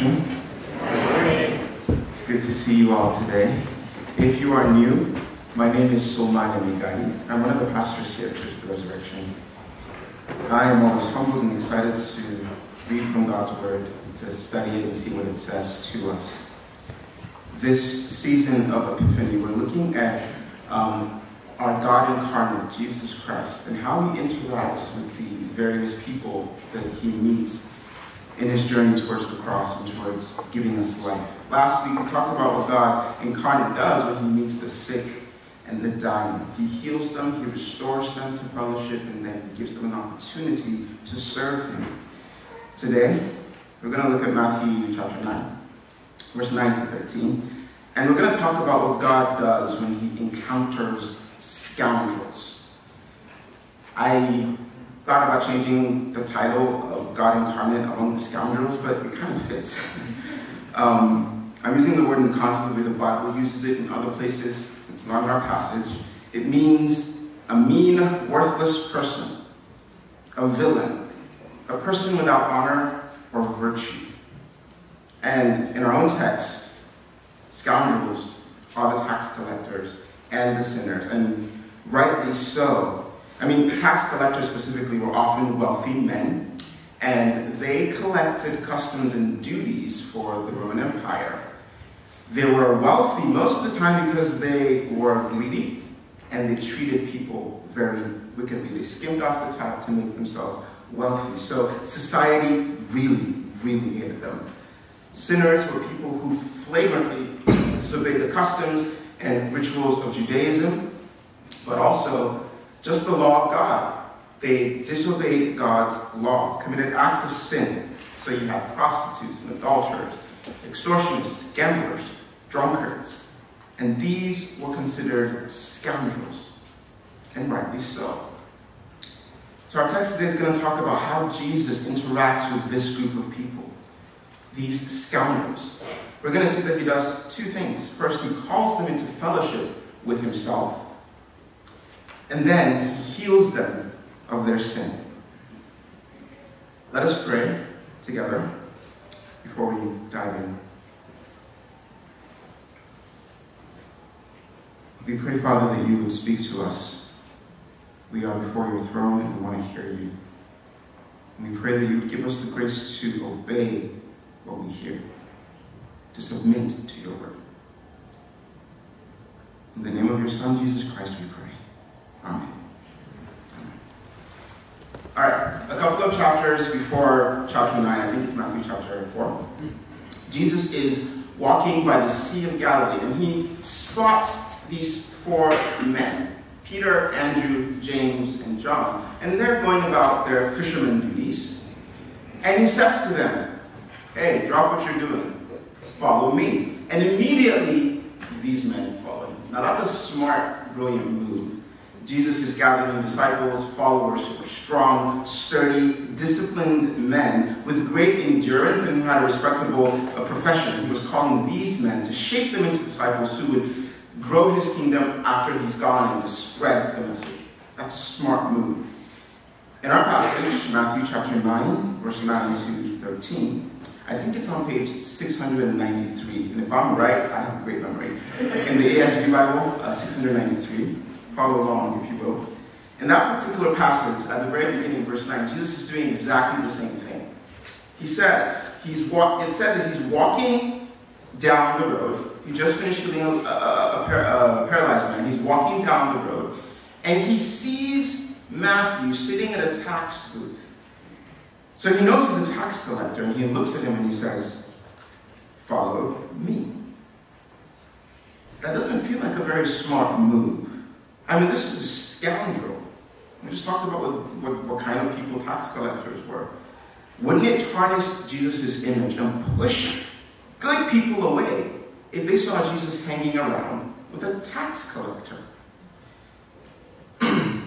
Morning. It's good to see you all today. If you are new, my name is Solmani Migani. I'm one of the pastors here at Church of the Resurrection. I am always humbled and excited to read from God's Word, to study it and see what it says to us. This season of Epiphany, we're looking at um, our God incarnate, Jesus Christ, and how he interacts with the various people that he meets in his journey towards the cross and towards giving us life. Last week, we talked about what God incarnate does when he meets the sick and the dying. He heals them, he restores them to fellowship, and then he gives them an opportunity to serve him. Today, we're going to look at Matthew chapter 9, verse 9 to 13. And we're going to talk about what God does when he encounters scoundrels. I thought about changing the title God incarnate among the scoundrels, but it kind of fits. um, I'm using the word in the context of the way the Bible uses it in other places. It's not in our passage. It means a mean, worthless person, a villain, a person without honor or virtue. And in our own text, scoundrels are the tax collectors and the sinners, and rightly so. I mean, tax collectors specifically were often wealthy men, and they collected customs and duties for the Roman Empire. They were wealthy most of the time because they were greedy and they treated people very wickedly. They skimmed off the top to make themselves wealthy. So society really, really hated them. Sinners were people who flagrantly disobeyed the customs and rituals of Judaism, but also just the law of God. They disobeyed God's law, committed acts of sin. So you have prostitutes and adulterers, extortionists, gamblers, drunkards. And these were considered scoundrels, and rightly so. So our text today is going to talk about how Jesus interacts with this group of people, these scoundrels. We're going to see that he does two things. First, he calls them into fellowship with himself. And then he heals them of their sin. Let us pray together before we dive in. We pray, Father, that you would speak to us. We are before your throne and we want to hear you. And we pray that you would give us the grace to obey what we hear, to submit to your word. In the name of your Son, Jesus Christ, we pray. Amen. All right, a couple of chapters before chapter 9, I think it's Matthew chapter 4. Jesus is walking by the Sea of Galilee and he spots these four men Peter, Andrew, James, and John. And they're going about their fisherman duties. And he says to them, Hey, drop what you're doing, follow me. And immediately, these men follow him. Now, that's a smart, brilliant move. Jesus is gathering disciples, followers strong, sturdy, disciplined men with great endurance and who had a respectable uh, profession. He was calling these men to shape them into disciples who would grow his kingdom after he's gone and to spread the message. That's a smart move. In our passage, Matthew chapter 9, verse 9 to 13, I think it's on page 693. And if I'm right, I have a great memory. In the ASV Bible, uh, 693 follow along, if you will. In that particular passage, at the very beginning, verse 9, Jesus is doing exactly the same thing. He says, he's walk, it says that he's walking down the road. He just finished healing a, a, a, a paralyzed man. He's walking down the road, and he sees Matthew sitting at a tax booth. So he knows he's a tax collector, and he looks at him and he says, Follow me. That doesn't feel like a very smart move. I mean, this is a scoundrel. We just talked about what, what, what kind of people tax collectors were. Wouldn't it tarnish Jesus' image and push good people away if they saw Jesus hanging around with a tax collector?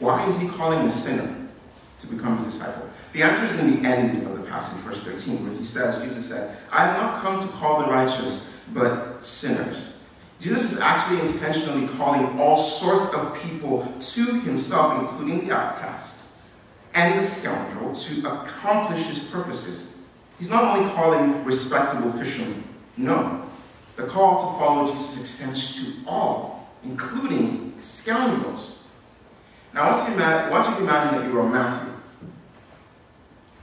Why is he calling a sinner to become his disciple? The answer is in the end of the passage, verse 13, where he says, Jesus said, I have not come to call the righteous, but sinners. Jesus is actually intentionally calling all sorts of people to himself, including the outcast. and the scoundrel to accomplish his purposes. He's not only calling respectable fishermen, no. The call to follow Jesus extends to all, including scoundrels. Now, want you want you imagine that you are Matthew,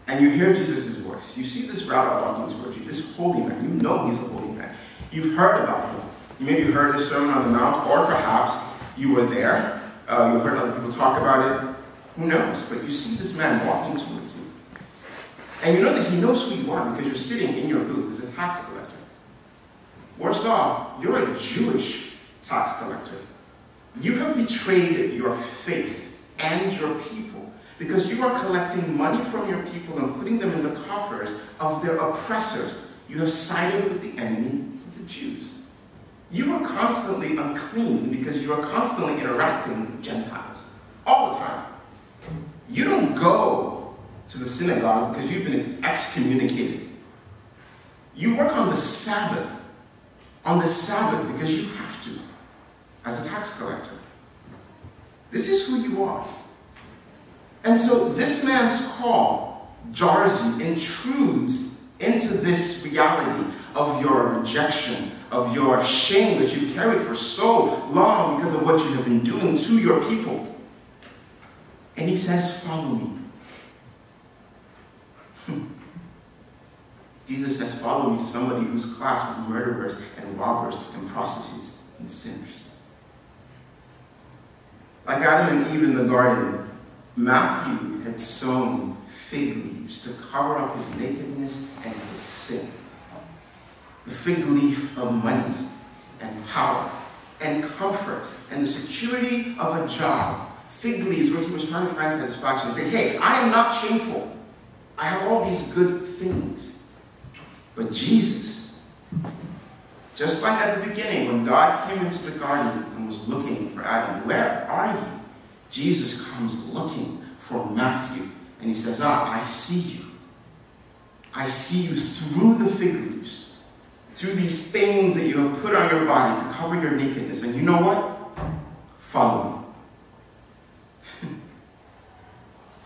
and you hear Jesus' voice. You see this rabbi walking towards you, this holy man. You know he's a holy man. You've heard about him. You maybe heard his Sermon on the Mount, or perhaps you were there. Uh, you heard other people talk about it. Who knows? But you see this man walking towards you. And you know that he knows who you are because you're sitting in your booth as a tax collector. Worse off, you're a Jewish tax collector. You have betrayed your faith and your people because you are collecting money from your people and putting them in the coffers of their oppressors. You have sided with the enemy, of the Jews. You are constantly unclean because you are constantly interacting with Gentiles all the time. You don't go to the synagogue because you've been excommunicated. You work on the Sabbath, on the Sabbath because you have to, as a tax collector. This is who you are. And so this man's call jars you, intrudes into this reality of your rejection, of your shame that you've carried for so long because of what you have been doing to your people. And he says, Follow me. Hmm. Jesus says, Follow me to somebody who's classed with murderers and robbers and prostitutes and sinners. Like Adam and Eve in the garden, Matthew had sown fig leaves to cover up his nakedness and his sin. The fig leaf of money and power and comfort and the security of a job fig leaves where he was trying to find satisfaction and say, hey, I am not shameful. I have all these good things. But Jesus, just like at the beginning when God came into the garden and was looking for Adam, where are you? Jesus comes looking for Matthew and he says, Ah, I see you. I see you through the fig leaves, through these things that you have put on your body to cover your nakedness. And you know what? Follow me.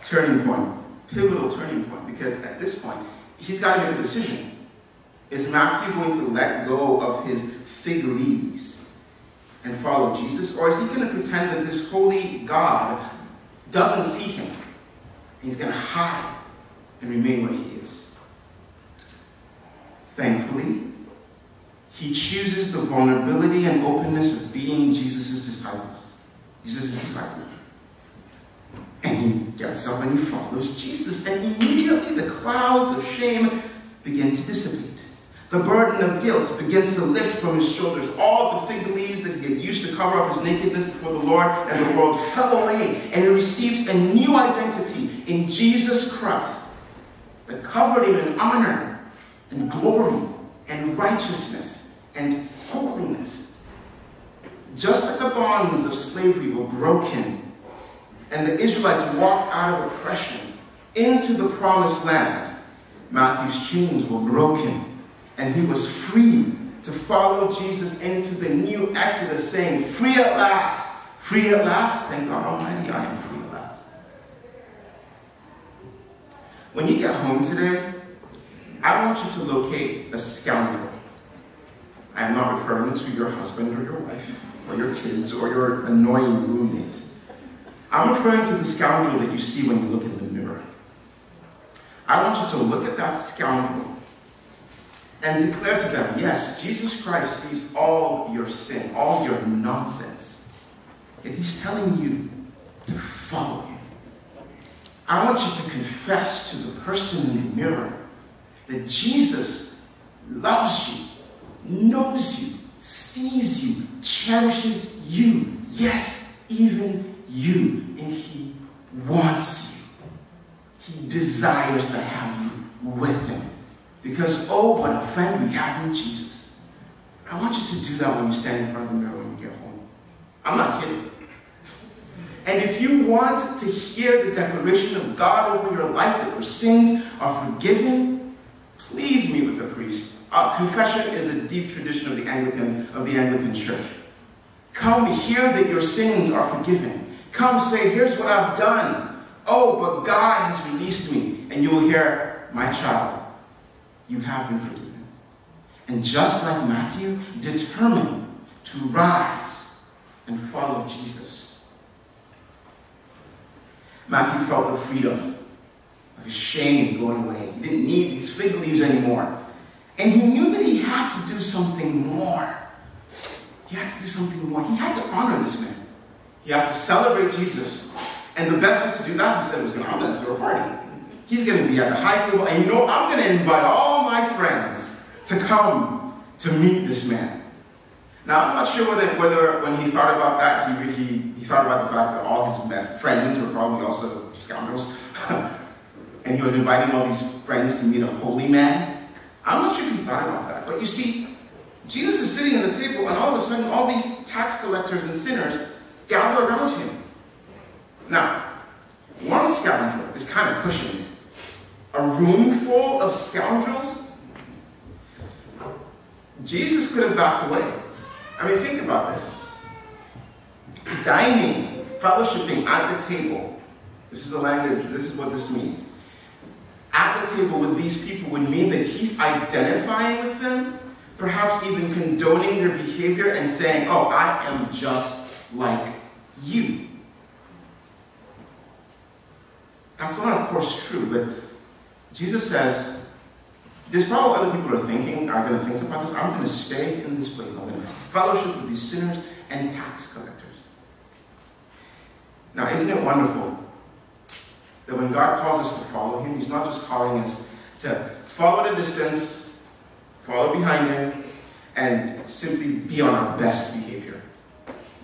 turning point, pivotal turning point, because at this point, he's got to make a decision. Is Matthew going to let go of his fig leaves and follow Jesus? Or is he going to pretend that this holy God doesn't see him? He's going to hide and remain what he is. Thankfully, he chooses the vulnerability and openness of being Jesus' disciples. Jesus' disciples. And he gets up and he follows Jesus. And immediately the clouds of shame begin to dissipate. The burden of guilt begins to lift from his shoulders. All the fig leaves that he had used to cover up his nakedness before the Lord and the world fell away, and he received a new identity in Jesus Christ that covered him in honor and glory and righteousness and holiness. Just like the bonds of slavery were broken and the Israelites walked out of oppression into the promised land, Matthew's chains were broken, and he was free to follow Jesus into the new Exodus, saying, Free at last, free at last. Thank God Almighty, I am free at last. When you get home today, I want you to locate a scoundrel. I am not referring to your husband or your wife or your kids or your annoying roommate. I'm referring to the scoundrel that you see when you look in the mirror. I want you to look at that scoundrel and declare to them, yes, Jesus Christ sees all your sin, all your nonsense. And he's telling you to follow him. I want you to confess to the person in the mirror that Jesus loves you, knows you, sees you, cherishes you. Yes, even you and he wants you. He desires to have you with him. Because, oh, what a friend we have in Jesus. I want you to do that when you stand in front of the mirror when you get home. I'm not kidding. And if you want to hear the declaration of God over your life that your sins are forgiven, please meet with a priest. Uh, confession is a deep tradition of the Anglican of the Anglican Church. Come hear that your sins are forgiven. Come say, here's what I've done. Oh, but God has released me. And you will hear, My child, you have been forgiven. And just like Matthew, determined to rise and follow Jesus. Matthew felt the freedom of his shame going away. He didn't need these fig leaves anymore. And he knew that he had to do something more. He had to do something more. He had to honor this man. He had to celebrate Jesus. And the best way to do that, he said, was going to, I'm going to throw a party. He's going to be at the high table, and you know, I'm going to invite all my friends to come to meet this man. Now, I'm not sure whether, whether when he thought about that, he, he, he thought about the fact that all his friends were probably also scoundrels. and he was inviting all these friends to meet a holy man. I'm not sure if he thought about that. But you see, Jesus is sitting at the table, and all of a sudden, all these tax collectors and sinners gather around him. Now, one scoundrel is kind of pushing it. A room full of scoundrels? Jesus could have backed away. I mean, think about this. Dining, fellowshipping at the table. This is the language, this is what this means. At the table with these people would mean that he's identifying with them, perhaps even condoning their behavior and saying, Oh, I am just like you. That's not, of course, true, but Jesus says, this probably other people are thinking, are going to think about this. I'm going to stay in this place. I'm going to fellowship with these sinners and tax collectors. Now, isn't it wonderful that when God calls us to follow Him, He's not just calling us to follow at a distance, follow behind Him, and simply be on our best behavior.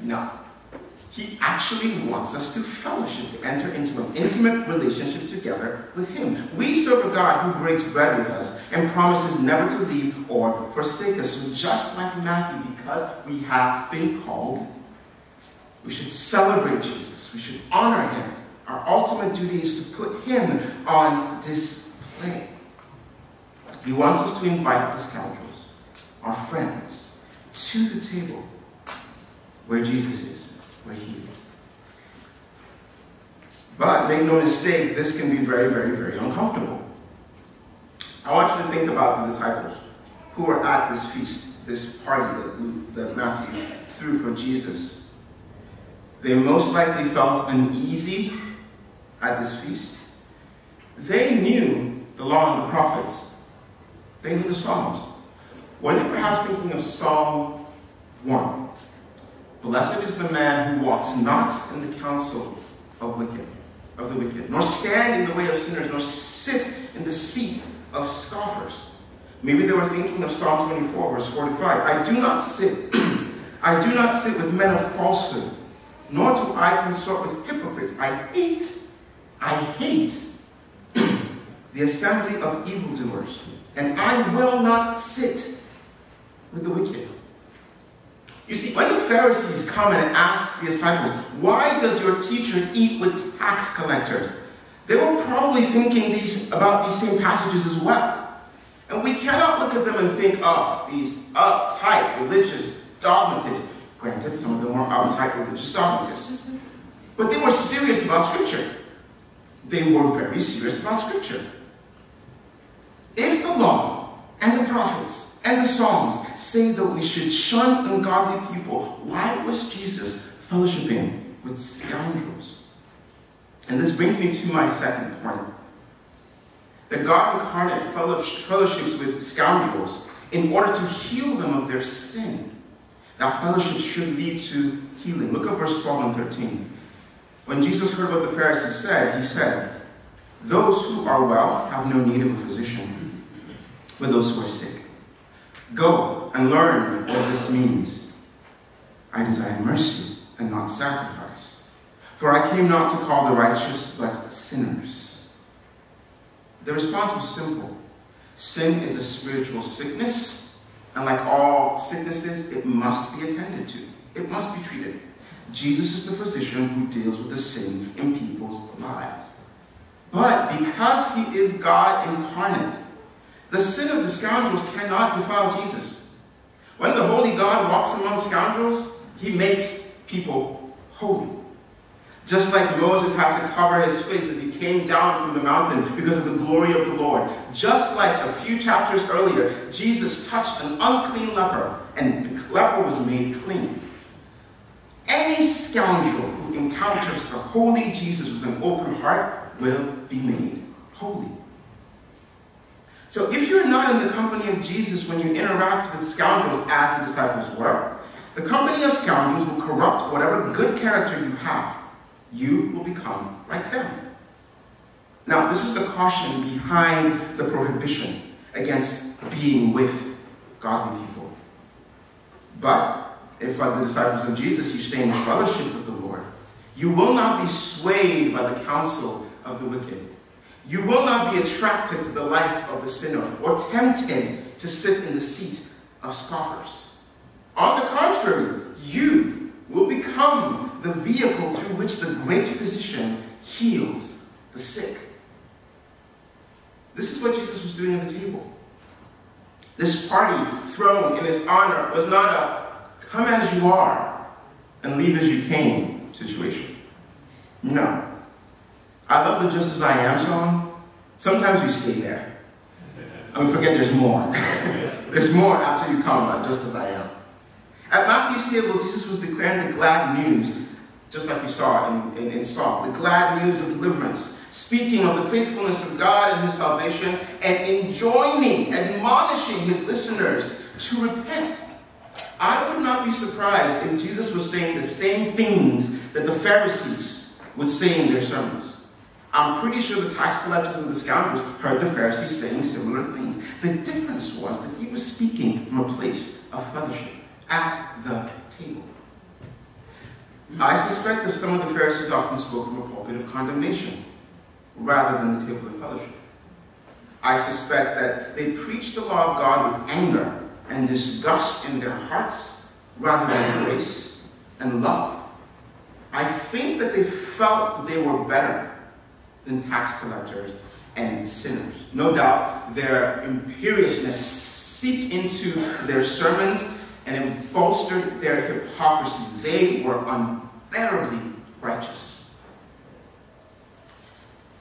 No. He actually wants us to fellowship, to enter into an intimate relationship together with Him. We serve a God who breaks bread with us and promises never to leave or forsake us. So, just like Matthew, because we have been called, we should celebrate Jesus. We should honor Him. Our ultimate duty is to put Him on display. He wants us to invite the scoundrels, our friends, to the table where Jesus is where he is. But make no mistake, this can be very, very, very uncomfortable. I want you to think about the disciples who were at this feast, this party that, Luke, that Matthew threw for Jesus. They most likely felt uneasy at this feast. They knew the law and the prophets. They knew the Psalms. Were they perhaps thinking of Psalm 1? Blessed is the man who walks not in the counsel of wicked, of the wicked, nor stand in the way of sinners, nor sit in the seat of scoffers. Maybe they were thinking of Psalm 24, verse 45. I do not sit, I do not sit with men of falsehood, nor do I consort with hypocrites. I hate, I hate the assembly of evildoers, and I will not sit with the wicked. You see, when the Pharisees come and ask the disciples, why does your teacher eat with tax collectors? They were probably thinking these, about these same passages as well. And we cannot look at them and think, oh, these uptight religious dogmatists. Granted, some of them were uptight religious dogmatists. But they were serious about Scripture. They were very serious about Scripture. If the law and the prophets and the Psalms say that we should shun ungodly people. Why was Jesus fellowshipping with scoundrels? And this brings me to my second point. That God incarnate fellowships with scoundrels in order to heal them of their sin. That fellowship should lead to healing. Look at verse 12 and 13. When Jesus heard what the Pharisees said, he said, Those who are well have no need of a physician, but those who are sick. Go and learn what this means. I desire mercy and not sacrifice. For I came not to call the righteous, but sinners. The response was simple. Sin is a spiritual sickness, and like all sicknesses, it must be attended to. It must be treated. Jesus is the physician who deals with the sin in people's lives. But because he is God incarnate, the sin of the scoundrels cannot defile Jesus. When the holy God walks among scoundrels, he makes people holy. Just like Moses had to cover his face as he came down from the mountain because of the glory of the Lord. Just like a few chapters earlier, Jesus touched an unclean leper and the leper was made clean. Any scoundrel who encounters the holy Jesus with an open heart will be made holy. So if you're not in the company of Jesus when you interact with scoundrels as the disciples were, the company of scoundrels will corrupt whatever good character you have. You will become like them. Now, this is the caution behind the prohibition against being with godly people. But if, like the disciples of Jesus, you stay in fellowship with the Lord, you will not be swayed by the counsel of the wicked. You will not be attracted to the life of the sinner or tempted to sit in the seat of scoffers. On the contrary, you will become the vehicle through which the great physician heals the sick. This is what Jesus was doing at the table. This party thrown in his honor was not a come as you are and leave as you came situation. No. I love the Just As I Am song. Sometimes we stay there. And we forget there's more. there's more after you come, just as I am. At Matthew's table, Jesus was declaring the glad news, just like we saw in, in, in Psalm, the glad news of deliverance, speaking of the faithfulness of God and his salvation, and enjoining, admonishing his listeners to repent. I would not be surprised if Jesus was saying the same things that the Pharisees would say in their sermons. I'm pretty sure the tax collectors and the scoundrels heard the Pharisees saying similar things. The difference was that he was speaking from a place of fellowship at the table. I suspect that some of the Pharisees often spoke from a pulpit of condemnation rather than the table of fellowship. I suspect that they preached the law of God with anger and disgust in their hearts rather than grace and love. I think that they felt they were better than tax collectors and sinners. No doubt their imperiousness seeped into their sermons and it bolstered their hypocrisy. They were unbearably righteous.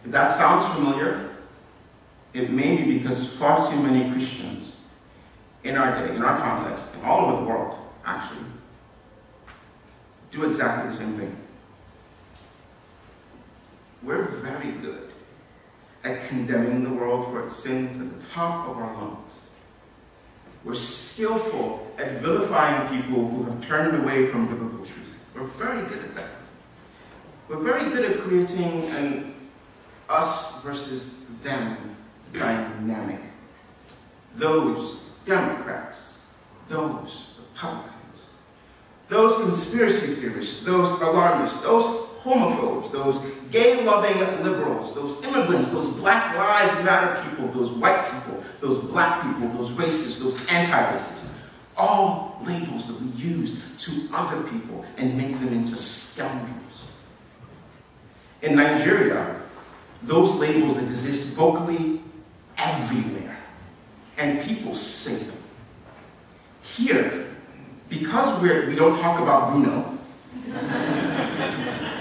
If that sounds familiar, it may be because far too many Christians in our day, in our context, and all over the world, actually, do exactly the same thing. We're very good at condemning the world for its sins at the top of our lungs. We're skillful at vilifying people who have turned away from biblical truth. We're very good at that. We're very good at creating an us versus them dynamic. Those Democrats, those Republicans, those conspiracy theorists, those alarmists, those homophobes, those gay loving liberals, those immigrants, those Black Lives Matter people, those white people, those black people, those racists, those anti racists. All labels that we use to other people and make them into scoundrels. In Nigeria, those labels exist vocally everywhere, and people say them. Here, because we're, we don't talk about Bruno,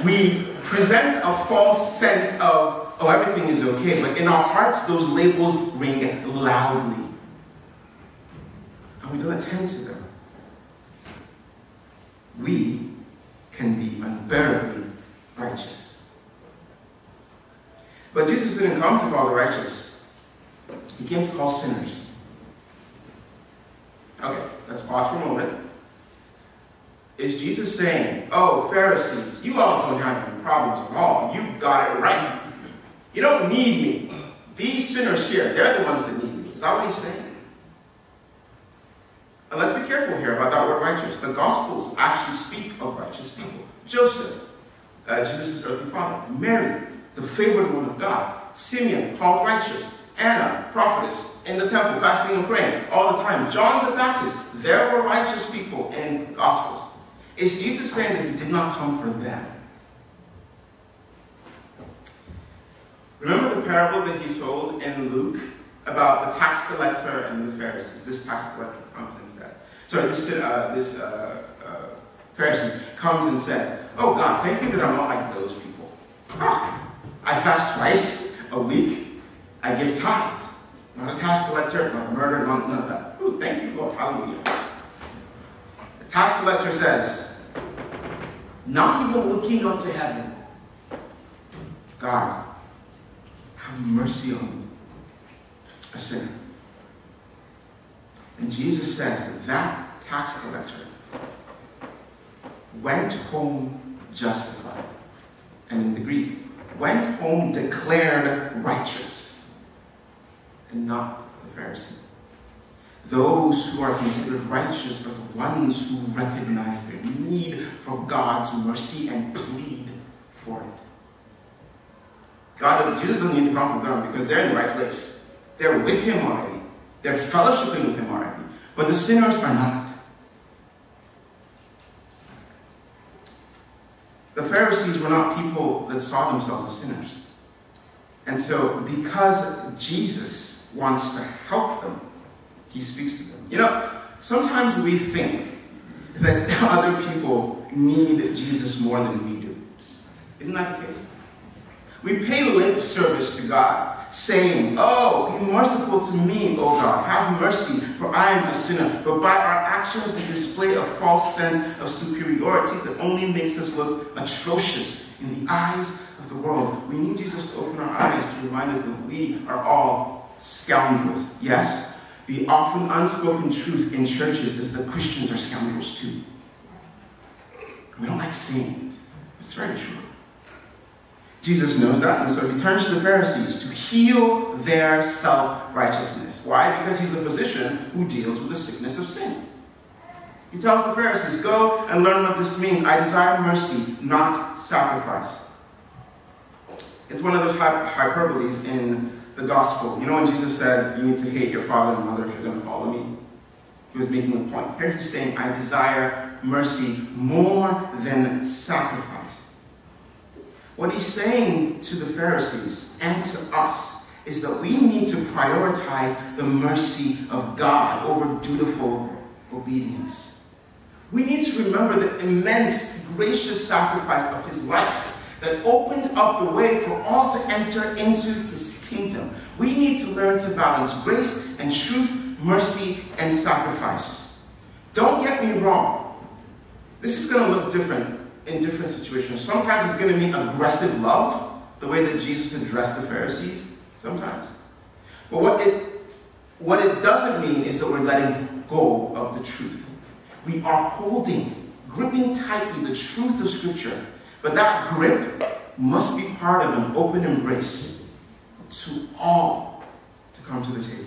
we present a false sense of, oh, everything is okay, but in our hearts, those labels ring loudly. And we don't attend to them. We can be unbearably righteous. But Jesus didn't come to call the righteous, He came to call sinners. Okay, let's pause for a moment. Is Jesus saying, Oh, Pharisees, you all don't have any problems at all. You got it right. You don't need me. These sinners here, they're the ones that need me. Is that what he's saying? And let's be careful here about that word righteous. The Gospels actually speak of righteous people. Joseph, uh, Jesus' earthly father. Mary, the favored one of God. Simeon, called righteous. Anna, prophetess, in the temple, fasting and praying all the time. John the Baptist, there were righteous people in Gospels. Is Jesus saying that he did not come for them? Remember the parable that he told in Luke about the tax collector and the Pharisees? This tax collector comes and says, sorry, this, uh, this uh, uh, Pharisee comes and says, Oh God, thank you that I'm not like those people. Ah, I fast twice a week. I give tithes. Not a tax collector, not a murderer, none, none of that. Ooh, thank you, Lord. Hallelujah. The tax collector says, not even looking up to heaven, God, have mercy on me, a sinner. And Jesus says that that tax collector went home justified. And in the Greek, went home declared righteous. And not the Pharisee. Those who are considered righteous are the ones who recognize their need for God's mercy and plead for it. God, Jesus doesn't need to come for them because they're in the right place. They're with Him already. They're fellowshipping with Him already. But the sinners are not. The Pharisees were not people that saw themselves as sinners. And so, because Jesus wants to help them, he speaks to them. You know, sometimes we think that other people need Jesus more than we do. Isn't that the case? We pay lip service to God, saying, Oh, be merciful to me, O God. Have mercy, for I am a sinner. But by our actions, we display a false sense of superiority that only makes us look atrocious in the eyes of the world. We need Jesus to open our eyes to remind us that we are all scoundrels. Yes, the often unspoken truth in churches is that Christians are scoundrels too. We don't like saying it. It's very true. Jesus knows that, and so he turns to the Pharisees to heal their self righteousness. Why? Because he's the physician who deals with the sickness of sin. He tells the Pharisees, Go and learn what this means. I desire mercy, not sacrifice. It's one of those hyperboles in the gospel. You know when Jesus said, You need to hate your father and mother if you're going to follow me? He was making a point. Here he's saying, I desire mercy more than sacrifice. What he's saying to the Pharisees and to us is that we need to prioritize the mercy of God over dutiful obedience. We need to remember the immense, gracious sacrifice of his life that opened up the way for all to enter into kingdom. We need to learn to balance grace and truth, mercy and sacrifice. Don't get me wrong. This is going to look different in different situations. Sometimes it's going to mean aggressive love, the way that Jesus addressed the Pharisees. Sometimes. But what it what it doesn't mean is that we're letting go of the truth. We are holding, gripping tightly the truth of Scripture. But that grip must be part of an open embrace to all to come to the table.